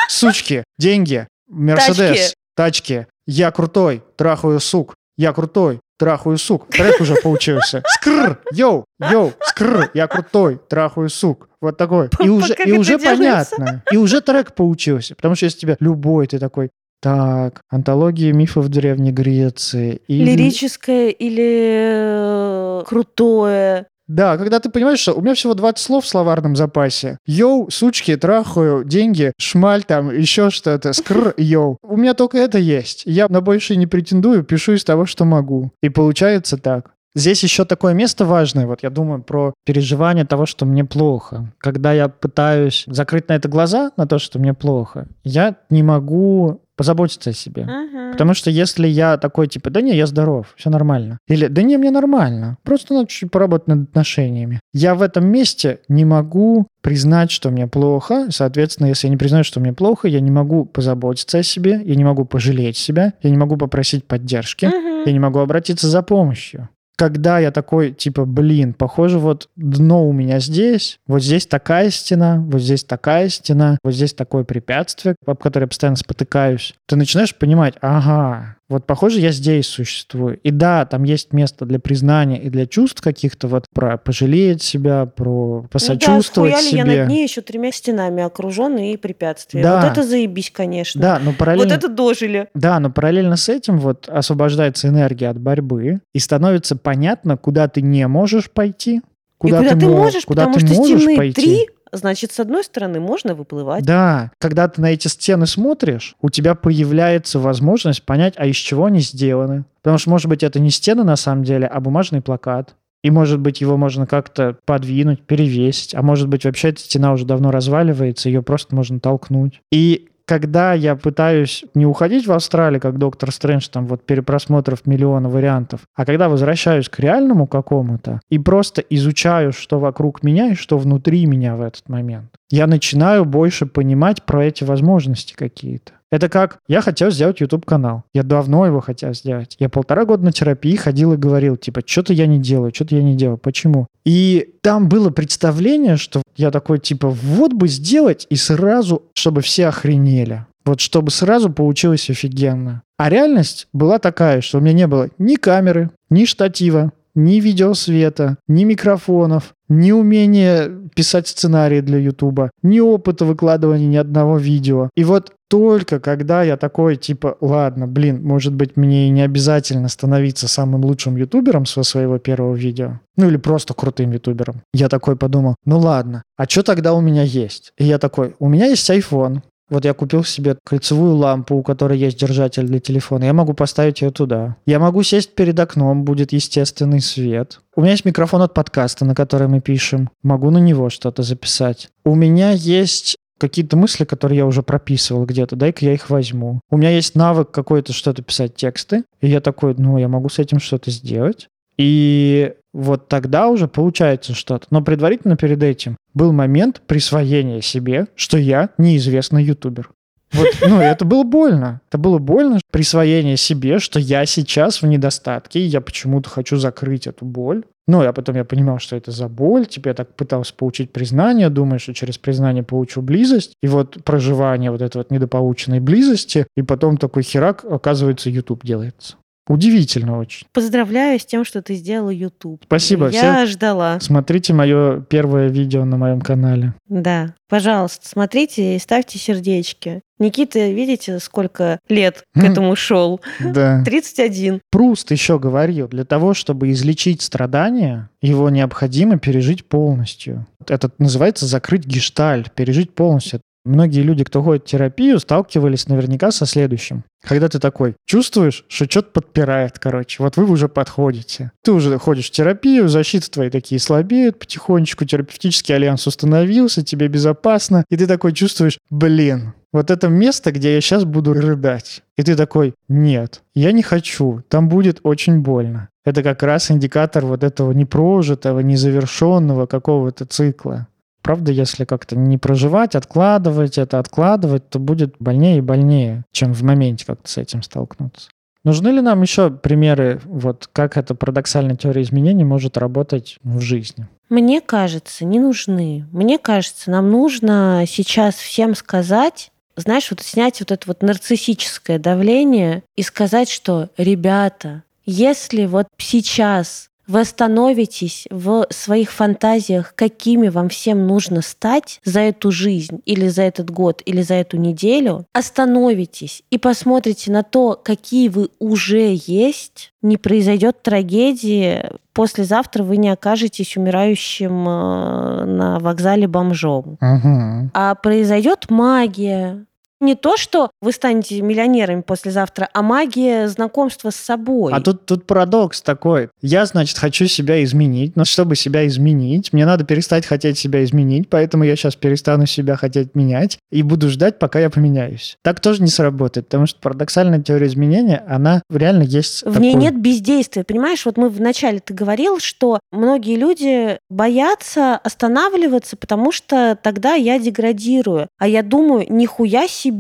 Сучки, деньги, Мерседес, тачки. Я крутой, трахаю сук. Я крутой, трахаю сук. Трек уже получился. Скр, йоу, йоу, скр, я крутой, трахаю сук. Вот такой. И уже, и уже понятно. И уже трек получился. Потому что если тебе любой, ты такой, так, антология мифов Древней Греции. или- Лирическое или э, крутое. Да, когда ты понимаешь, что у меня всего 20 слов в словарном запасе. Йоу, сучки, трахаю, деньги, шмаль там, еще что-то, скр, йоу. У меня только это есть. Я на больше не претендую, пишу из того, что могу. И получается так. Здесь еще такое место важное, вот я думаю про переживание того, что мне плохо. Когда я пытаюсь закрыть на это глаза, на то, что мне плохо, я не могу позаботиться о себе. Мгм. Потому что если я такой, типа, да не, я здоров, все нормально. Или, да не, мне нормально, просто надо чуть поработать над отношениями. Я в этом месте не могу признать, что мне плохо. Соответственно, если я не признаю, что мне плохо, я не могу позаботиться о себе, я не могу пожалеть себя, я не могу попросить поддержки, Мгм. я не могу обратиться за помощью. Когда я такой, типа, блин, похоже, вот дно у меня здесь, вот здесь такая стена, вот здесь такая стена, вот здесь такое препятствие, об которое я постоянно спотыкаюсь, ты начинаешь понимать, ага, вот, похоже, я здесь существую. И да, там есть место для признания и для чувств каких-то, вот про пожалеть себя, про посочувствовать ну, да, себе. я над ней еще тремя стенами окруженные и препятствия. Да. Вот это заебись, конечно. Да, но параллельно... Вот это дожили. Да, но параллельно с этим вот освобождается энергия от борьбы, и становится понятно, куда ты не можешь пойти, куда, и куда ты, мо- можешь, куда потому ты что можешь стены пойти. три, значит, с одной стороны можно выплывать. Да, когда ты на эти стены смотришь, у тебя появляется возможность понять, а из чего они сделаны. Потому что, может быть, это не стены на самом деле, а бумажный плакат. И, может быть, его можно как-то подвинуть, перевесить. А может быть, вообще эта стена уже давно разваливается, ее просто можно толкнуть. И когда я пытаюсь не уходить в Австралию, как доктор Стрэндж, там вот перепросмотров миллиона вариантов, а когда возвращаюсь к реальному какому-то и просто изучаю, что вокруг меня и что внутри меня в этот момент, я начинаю больше понимать про эти возможности какие-то. Это как, я хотел сделать YouTube-канал. Я давно его хотел сделать. Я полтора года на терапии ходил и говорил, типа, что-то я не делаю, что-то я не делаю. Почему? И там было представление, что я такой, типа, вот бы сделать и сразу, чтобы все охренели. Вот чтобы сразу получилось офигенно. А реальность была такая, что у меня не было ни камеры, ни штатива, ни видеосвета, ни микрофонов, ни умения писать сценарии для Ютуба, ни опыта выкладывания ни одного видео. И вот только когда я такой, типа, ладно, блин, может быть, мне и не обязательно становиться самым лучшим ютубером со своего первого видео, ну или просто крутым ютубером, я такой подумал, ну ладно, а что тогда у меня есть? И я такой, у меня есть iPhone, вот я купил себе кольцевую лампу, у которой есть держатель для телефона. Я могу поставить ее туда. Я могу сесть перед окном, будет естественный свет. У меня есть микрофон от подкаста, на который мы пишем. Могу на него что-то записать. У меня есть какие-то мысли, которые я уже прописывал где-то, дай-ка я их возьму. У меня есть навык какой-то что-то писать тексты, и я такой, ну, я могу с этим что-то сделать. И вот тогда уже получается что-то. Но предварительно перед этим был момент присвоения себе, что я неизвестный ютубер. Вот, ну, это было больно. Это было больно присвоение себе, что я сейчас в недостатке, и я почему-то хочу закрыть эту боль. Ну, а потом я понимал, что это за боль. Типа я так пытался получить признание, думаю, что через признание получу близость. И вот проживание вот этой вот недополученной близости. И потом такой херак, оказывается, YouTube делается. Удивительно очень. Поздравляю с тем, что ты сделала YouTube. Спасибо. Я Все ждала. смотрите мое первое видео на моем канале. Да. Пожалуйста, смотрите и ставьте сердечки. Никита, видите, сколько лет к Мгм. этому шел? Да. [laughs] 31. Пруст еще говорил, для того, чтобы излечить страдания, его необходимо пережить полностью. Это называется закрыть гештальт, пережить полностью. Многие люди, кто ходит в терапию, сталкивались наверняка со следующим. Когда ты такой чувствуешь, что что-то подпирает, короче, вот вы уже подходите. Ты уже ходишь в терапию, защиты твои такие слабеют, потихонечку терапевтический альянс установился, тебе безопасно, и ты такой чувствуешь, блин, вот это место, где я сейчас буду рыдать. И ты такой, нет, я не хочу, там будет очень больно. Это как раз индикатор вот этого непрожитого, незавершенного какого-то цикла. Правда, если как-то не проживать, откладывать это, откладывать, то будет больнее и больнее, чем в моменте как-то с этим столкнуться. Нужны ли нам еще примеры, вот как эта парадоксальная теория изменений может работать в жизни? Мне кажется, не нужны. Мне кажется, нам нужно сейчас всем сказать, знаешь, вот снять вот это вот нарциссическое давление и сказать, что, ребята, если вот сейчас вы остановитесь в своих фантазиях, какими вам всем нужно стать за эту жизнь или за этот год или за эту неделю, остановитесь и посмотрите на то, какие вы уже есть, не произойдет трагедии, послезавтра вы не окажетесь умирающим э, на вокзале бомжом. Угу. А произойдет магия. Не то, что вы станете миллионерами послезавтра, а магия знакомства с собой. А тут, тут парадокс такой. Я, значит, хочу себя изменить, но чтобы себя изменить, мне надо перестать хотеть себя изменить, поэтому я сейчас перестану себя хотеть менять и буду ждать, пока я поменяюсь. Так тоже не сработает, потому что парадоксальная теория изменения, она реально есть В ней такой- нет бездействия. Понимаешь, вот мы вначале ты говорил, что многие люди боятся останавливаться, потому что тогда я деградирую. А я думаю, нихуя себе.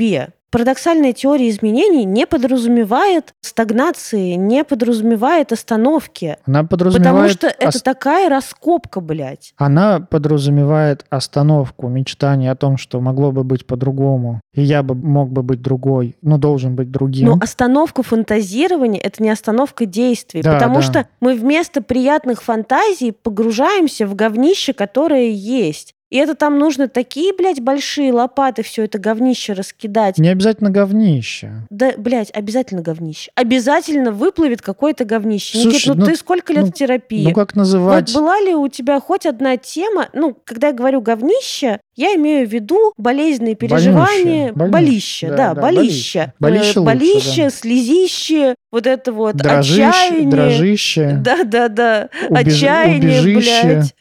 Парадоксальная теория изменений не подразумевает стагнации, не подразумевает остановки. Она подразумевает... Потому что это такая раскопка, блядь. Она подразумевает остановку, мечтание о том, что могло бы быть по-другому. И я бы мог бы быть другой, но должен быть другим. Но остановка фантазирования — это не остановка действий. Да, потому да. что мы вместо приятных фантазий погружаемся в говнище, которое есть. И это там нужно такие, блядь, большие лопаты все это говнище раскидать. Не обязательно говнище. Да, блядь, обязательно говнище. Обязательно выплывет какое-то говнище. Слушай, Никит, ну, ну ты сколько лет ну, в терапии? Ну как называть? Вот была ли у тебя хоть одна тема, ну, когда я говорю говнище, я имею в виду болезненные переживания, болище, да, да, болище. Болище, э, болище да. слезище, вот это вот дрожище, отчаяние. Дрожище. Да, да, да. Убеж... Отчаяние, убежище. блядь.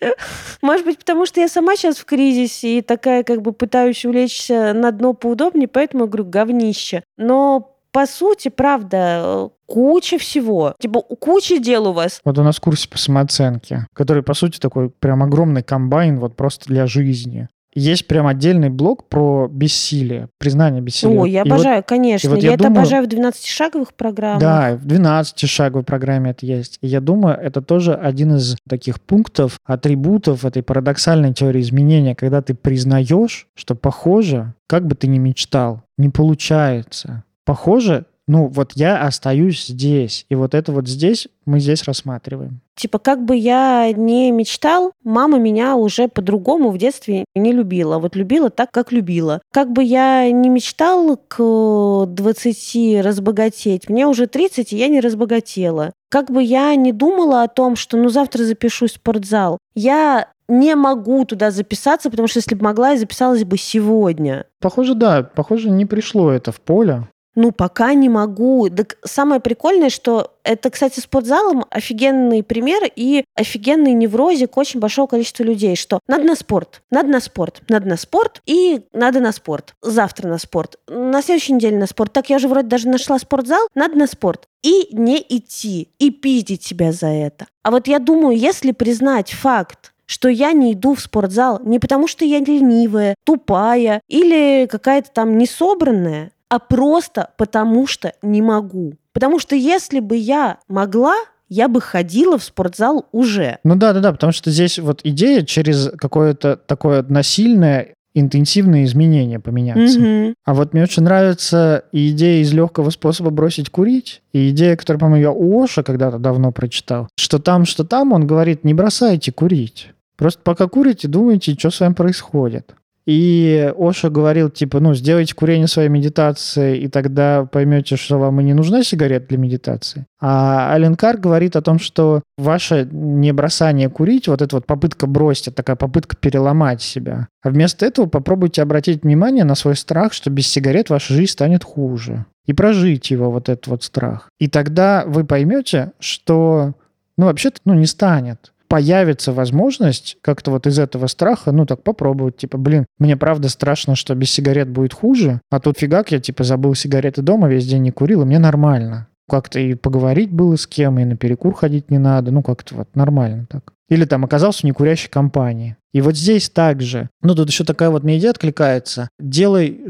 Может быть, потому что я сама сейчас в кризисе и такая как бы пытаюсь улечься на дно поудобнее, поэтому я говорю говнище. Но по сути, правда, куча всего. Типа, куча дел у вас. Вот у нас курс по самооценке, который, по сути, такой прям огромный комбайн вот просто для жизни. Есть прям отдельный блок про бессилие, признание бессилия. О, я и обожаю, вот, конечно. Вот я, я это думаю, обожаю в 12-шаговых программах. Да, в 12-шаговой программе это есть. И я думаю, это тоже один из таких пунктов, атрибутов этой парадоксальной теории изменения, когда ты признаешь, что похоже, как бы ты ни мечтал, не получается. Похоже, ну вот я остаюсь здесь. И вот это вот здесь мы здесь рассматриваем. Типа, как бы я не мечтал, мама меня уже по-другому в детстве не любила. Вот любила так, как любила. Как бы я не мечтал к 20 разбогатеть, мне уже 30, и я не разбогатела. Как бы я не думала о том, что ну завтра запишусь в спортзал, я не могу туда записаться, потому что если бы могла, я записалась бы сегодня. Похоже, да. Похоже, не пришло это в поле. Ну, пока не могу. Так самое прикольное, что это, кстати, спортзалом офигенный пример и офигенный неврозик очень большого количества людей, что надо на спорт, надо на спорт, надо на спорт и надо на спорт. Завтра на спорт, на следующей неделе на спорт. Так я же вроде даже нашла спортзал, надо на спорт. И не идти, и пиздить себя за это. А вот я думаю, если признать факт, что я не иду в спортзал не потому, что я ленивая, тупая или какая-то там несобранная, а просто потому что не могу. Потому что если бы я могла, я бы ходила в спортзал уже. Ну да, да, да, потому что здесь вот идея через какое-то такое насильное интенсивные изменения поменяться. Mm-hmm. А вот мне очень нравится идея из легкого способа бросить курить, и идея, которую, по-моему, я у Оша когда-то давно прочитал, что там, что там, он говорит, не бросайте курить. Просто пока курите, думайте, что с вами происходит. И Оша говорил, типа, ну, сделайте курение своей медитацией, и тогда поймете, что вам и не нужна сигарета для медитации. А Аленкар говорит о том, что ваше не бросание курить, вот эта вот попытка бросить, это такая попытка переломать себя. А вместо этого попробуйте обратить внимание на свой страх, что без сигарет ваша жизнь станет хуже. И прожить его, вот этот вот страх. И тогда вы поймете, что, ну, вообще-то, ну, не станет появится возможность как-то вот из этого страха, ну, так попробовать, типа, блин, мне правда страшно, что без сигарет будет хуже, а тут фигак, я, типа, забыл сигареты дома, весь день не курил, и мне нормально. Как-то и поговорить было с кем, и на перекур ходить не надо, ну, как-то вот нормально так. Или там оказался в некурящей компании. И вот здесь также. Ну, тут еще такая вот мне идея откликается. Делай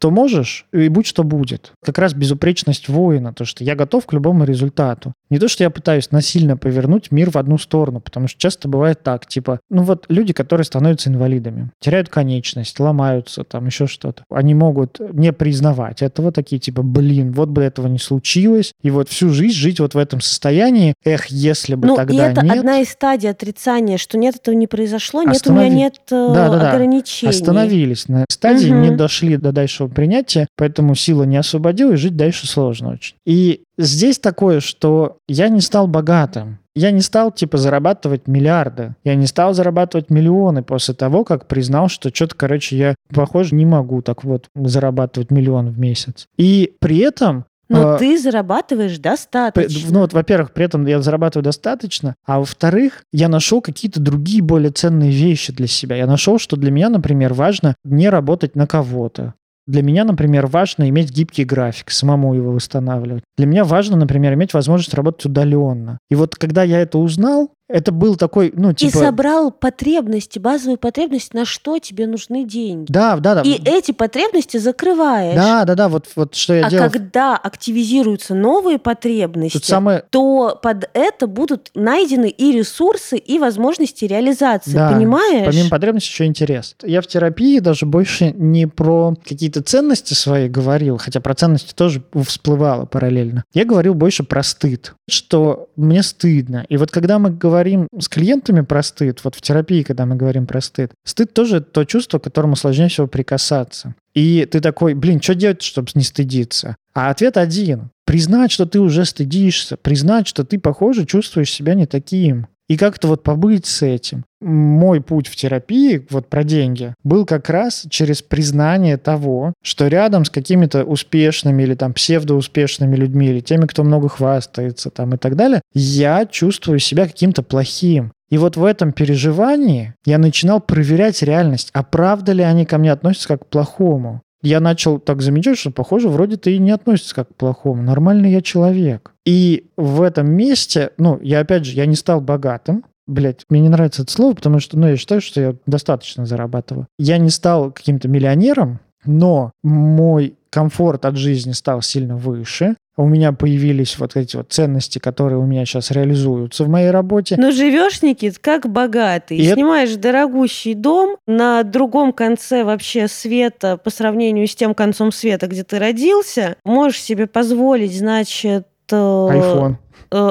то можешь, и будь что будет. Как раз безупречность воина, то, что я готов к любому результату. Не то, что я пытаюсь насильно повернуть мир в одну сторону, потому что часто бывает так, типа, ну вот люди, которые становятся инвалидами, теряют конечность, ломаются, там еще что-то. Они могут не признавать этого, такие типа, блин, вот бы этого не случилось, и вот всю жизнь жить вот в этом состоянии, эх, если бы ну, тогда и это нет. одна из стадий отрицания, что нет, этого не произошло, нет, Останови... у меня нет э, да, да, да. ограничений. Остановились на стадии, угу. не дошли до дальшего принятия, поэтому сила не освободила, и жить дальше сложно очень. И здесь такое, что я не стал богатым. Я не стал, типа, зарабатывать миллиарды. Я не стал зарабатывать миллионы после того, как признал, что что-то, короче, я, похоже, не могу так вот зарабатывать миллион в месяц. И при этом но э, ты зарабатываешь достаточно. Ну вот, во-первых, при этом я зарабатываю достаточно, а во-вторых, я нашел какие-то другие более ценные вещи для себя. Я нашел, что для меня, например, важно не работать на кого-то. Для меня, например, важно иметь гибкий график, самому его восстанавливать. Для меня важно, например, иметь возможность работать удаленно. И вот когда я это узнал, это был такой, ну, типа... И собрал потребности, базовые потребности, на что тебе нужны деньги. Да, да, да. И эти потребности закрываешь. Да, да, да, вот, вот что я а делал. когда активизируются новые потребности, Тут самое... то под это будут найдены и ресурсы, и возможности реализации. Да. Понимаешь? Помимо потребностей еще интерес. Я в терапии даже больше не про какие-то ценности свои говорил, хотя про ценности тоже всплывало параллельно. Я говорил больше про стыд, что мне стыдно. И вот когда мы говорим с клиентами про стыд, вот в терапии, когда мы говорим про стыд, стыд тоже то чувство, к которому сложнее всего прикасаться. И ты такой, блин, что делать, чтобы не стыдиться? А ответ один. Признать, что ты уже стыдишься, признать, что ты, похоже, чувствуешь себя не таким. И как-то вот побыть с этим. Мой путь в терапии, вот про деньги, был как раз через признание того, что рядом с какими-то успешными или там псевдоуспешными людьми, или теми, кто много хвастается там и так далее, я чувствую себя каким-то плохим. И вот в этом переживании я начинал проверять реальность, а правда ли они ко мне относятся как к плохому. Я начал так замечать, что, похоже, вроде-то и не относится как к плохому. Нормальный я человек. И в этом месте, ну, я опять же, я не стал богатым, Блять, мне не нравится это слово, потому что, ну, я считаю, что я достаточно зарабатываю. Я не стал каким-то миллионером, но мой комфорт от жизни стал сильно выше. У меня появились вот эти вот ценности, которые у меня сейчас реализуются в моей работе. Но живешь, Никит, как богатый. И это- Снимаешь дорогущий дом на другом конце вообще света по сравнению с тем концом света, где ты родился. Можешь себе позволить, значит, э,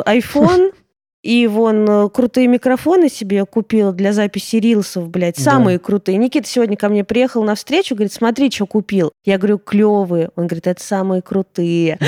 iPhone. И вон э, крутые микрофоны себе купил для записи рилсов, блядь, Да. самые крутые. Никита сегодня ко мне приехал на встречу, говорит, смотри, что купил. Я говорю, клевые. Он говорит, это самые крутые. [laughs]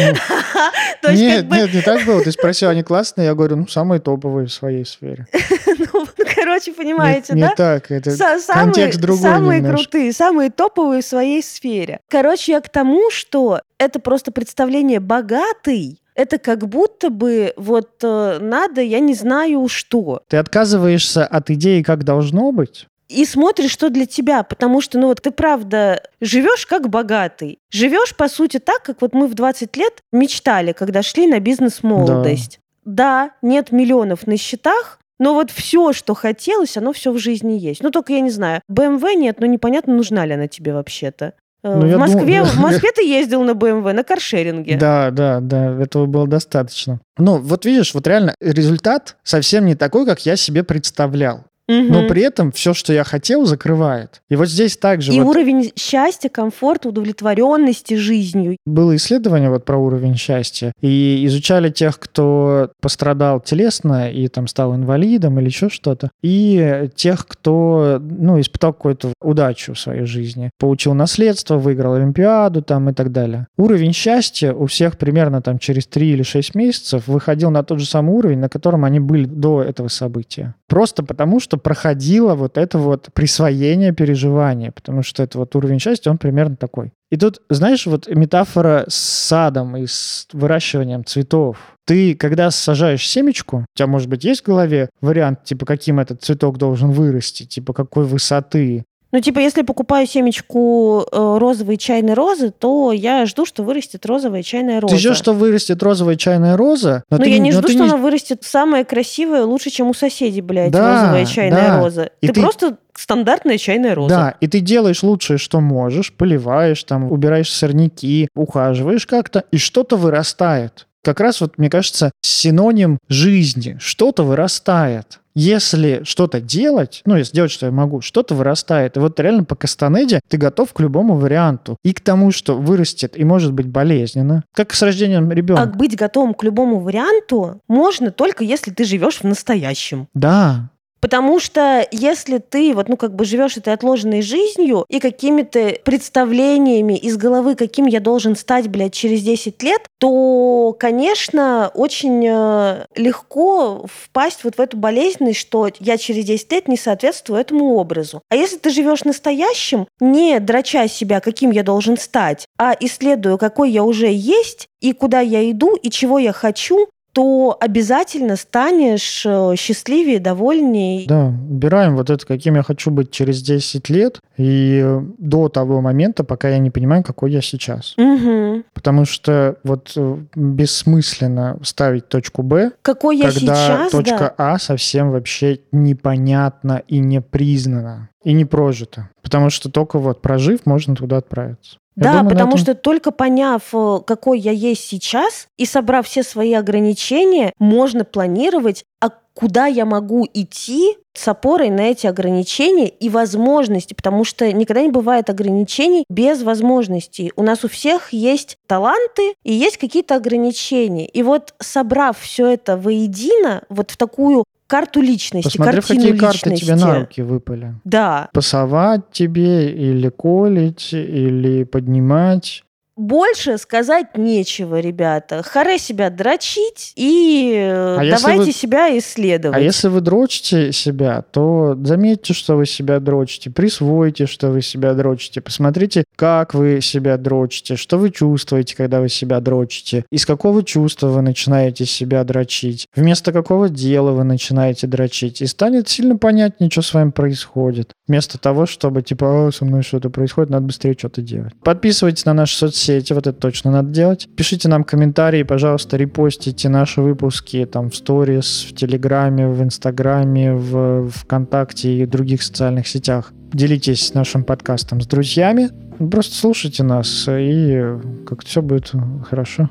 Нет, нет, не так было. Ты [laughs] спросил, они классные? Я говорю, ну, самые топовые в своей сфере. [laughs] ну, короче, понимаете, да? Не так. Это контекст другой самые крутые, самые топовые в своей сфере. Короче, я к тому, что это просто представление богатый. Это как будто бы вот э, надо, я не знаю что. Ты отказываешься от идеи, как должно быть, И смотришь, что для тебя, потому что, ну вот ты правда живешь как богатый. Живешь, по сути, так, как вот мы в 20 лет мечтали, когда шли на бизнес-молодость. Да, нет миллионов на счетах, но вот все, что хотелось, оно все в жизни есть. Ну, только я не знаю, BMW нет, но непонятно, нужна ли она тебе вообще-то. Э, Ну, в, Москве, думаю- в Москве [laughs] ты ездил на BMW, на каршеринге. Да, да, да, этого было достаточно. Ну, вот видишь, вот реально результат совсем не такой, как я себе представлял. Но при этом все, что я хотел, закрывает. И вот здесь также И вот уровень счастья, комфорта, удовлетворенности жизнью. было исследование вот про уровень счастья, и изучали тех, кто пострадал телесно и там стал инвалидом или еще что-то, и тех, кто, ну, испытал какую-то удачу в своей жизни, получил наследство, выиграл Олимпиаду там и так далее. Уровень счастья у всех примерно там через 3 или 6 месяцев выходил на тот же самый уровень, на котором они были до этого события. Просто потому, что проходило вот это вот присвоение переживания, потому что это вот уровень счастья, он примерно такой. И тут, знаешь, вот метафора с садом и с выращиванием цветов. Ты, когда сажаешь семечку, у тебя, может быть, есть в голове вариант, типа, каким этот цветок должен вырасти, типа, какой высоты. Ну, типа, если покупаю семечку э, розовой чайной розы, то я жду, что вырастет розовая чайная роза. Ты ждешь, что вырастет розовая чайная роза, но Но ты я не жду, что она вырастет самая красивая, лучше, чем у соседей, блядь, Да, розовая чайная да. роза. И ты, ты- просто стандартная чайная роза. Да, и ты делаешь лучшее, что можешь, поливаешь, там, убираешь сорняки, ухаживаешь как-то, и что-то вырастает. Как раз вот, мне кажется, синоним жизни. Что-то вырастает. Если что-то делать, ну, если делать, что я могу, что-то вырастает. И вот реально по Кастанеде ты готов к любому варианту. И к тому, что вырастет и может быть болезненно. Как с рождением ребенка. быть готовым к любому варианту можно только если ты живешь в настоящем. Да, Потому что если ты вот, ну, как бы живешь этой отложенной жизнью и какими-то представлениями из головы, каким я должен стать, блядь, через 10 лет, то, конечно, очень э, легко впасть вот в эту болезненность, что я через 10 лет не соответствую этому образу. А если ты живешь настоящим, не драча себя, каким я должен стать, а исследуя, какой я уже есть, и куда я иду, и чего я хочу, то обязательно станешь э, счастливее, довольнее. Да, убираем вот это, каким я хочу быть через 10 лет и до того момента, пока я не понимаю, какой я сейчас. Угу. Потому что вот э, бессмысленно ставить точку Б, Какой я когда сейчас, точка да. А совсем вообще непонятна и не признана, и не прожита. Потому что только вот прожив, можно туда отправиться. Я Да, думаю, потому этом- что только поняв, э, какой я есть сейчас, и собрав все свои ограничения, можно планировать, а куда я могу идти с опорой на эти ограничения и возможности, потому что никогда не бывает ограничений без возможностей. У нас у всех есть таланты и есть какие-то ограничения. И вот собрав все это воедино, вот в такую карту личности, Посмотрев, картину какие карты личности. тебе на руки выпали. Да, Пасовать тебе или колить, или поднимать. Больше сказать нечего, ребята. Харе себя дрочить и э, А давайте вы- себя исследовать. А если вы дрочите себя, то заметьте, что вы себя дрочите, присвойте, что вы себя дрочите, посмотрите, как вы себя дрочите, что вы чувствуете, когда вы себя дрочите, из какого чувства вы начинаете себя дрочить, вместо какого дела вы начинаете дрочить, и станет сильно понятнее, что с вами происходит. Вместо того, чтобы типа, «А, со мной что-то происходит, надо быстрее что-то делать. Подписывайтесь на наши соцсети, вот это точно надо делать. Пишите нам комментарии, пожалуйста, репостите наши выпуски там в сторис, в Телеграме, в Инстаграме, в ВКонтакте и других социальных сетях. Делитесь нашим подкастом с друзьями. Просто слушайте нас, и как-то все будет хорошо.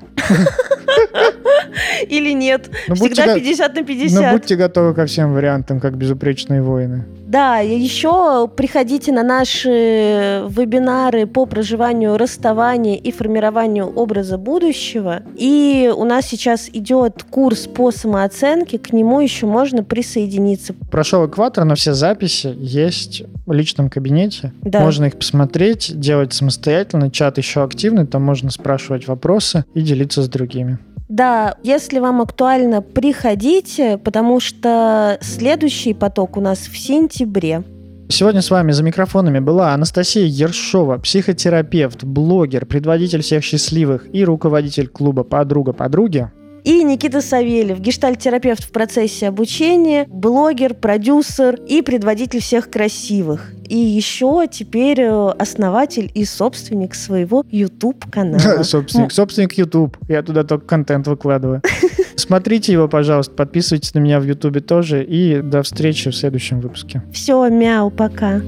Или нет. Ну, будьте Всегда го- 50 на Но 50. будьте готовы ко всем вариантам, как безупречные воины. Да, еще приходите на наши вебинары по проживанию расставания и формированию образа будущего. И у нас сейчас идет курс по самооценке, к нему еще можно присоединиться. Прошел экватор, но все записи есть в личном кабинете. Да. Можно их посмотреть, делать самостоятельно. Чат еще активный, там можно спрашивать вопросы и делиться с другими. Да, если вам актуально, приходите, потому что следующий поток у нас в сентябре. Сегодня с вами за микрофонами была Анастасия Ершова, психотерапевт, блогер, предводитель всех счастливых и руководитель клуба «Подруга подруги». И Никита Савельев, гештальт-терапевт в процессе обучения, блогер, продюсер и предводитель всех красивых. И еще теперь э, основатель и собственник своего YouTube-канала. [laughs] Собственник, собственник YouTube. Я туда только контент выкладываю. [laughs] Смотрите его, пожалуйста, подписывайтесь на меня в YouTube тоже. И до встречи в следующем выпуске. Все, мяу, пока.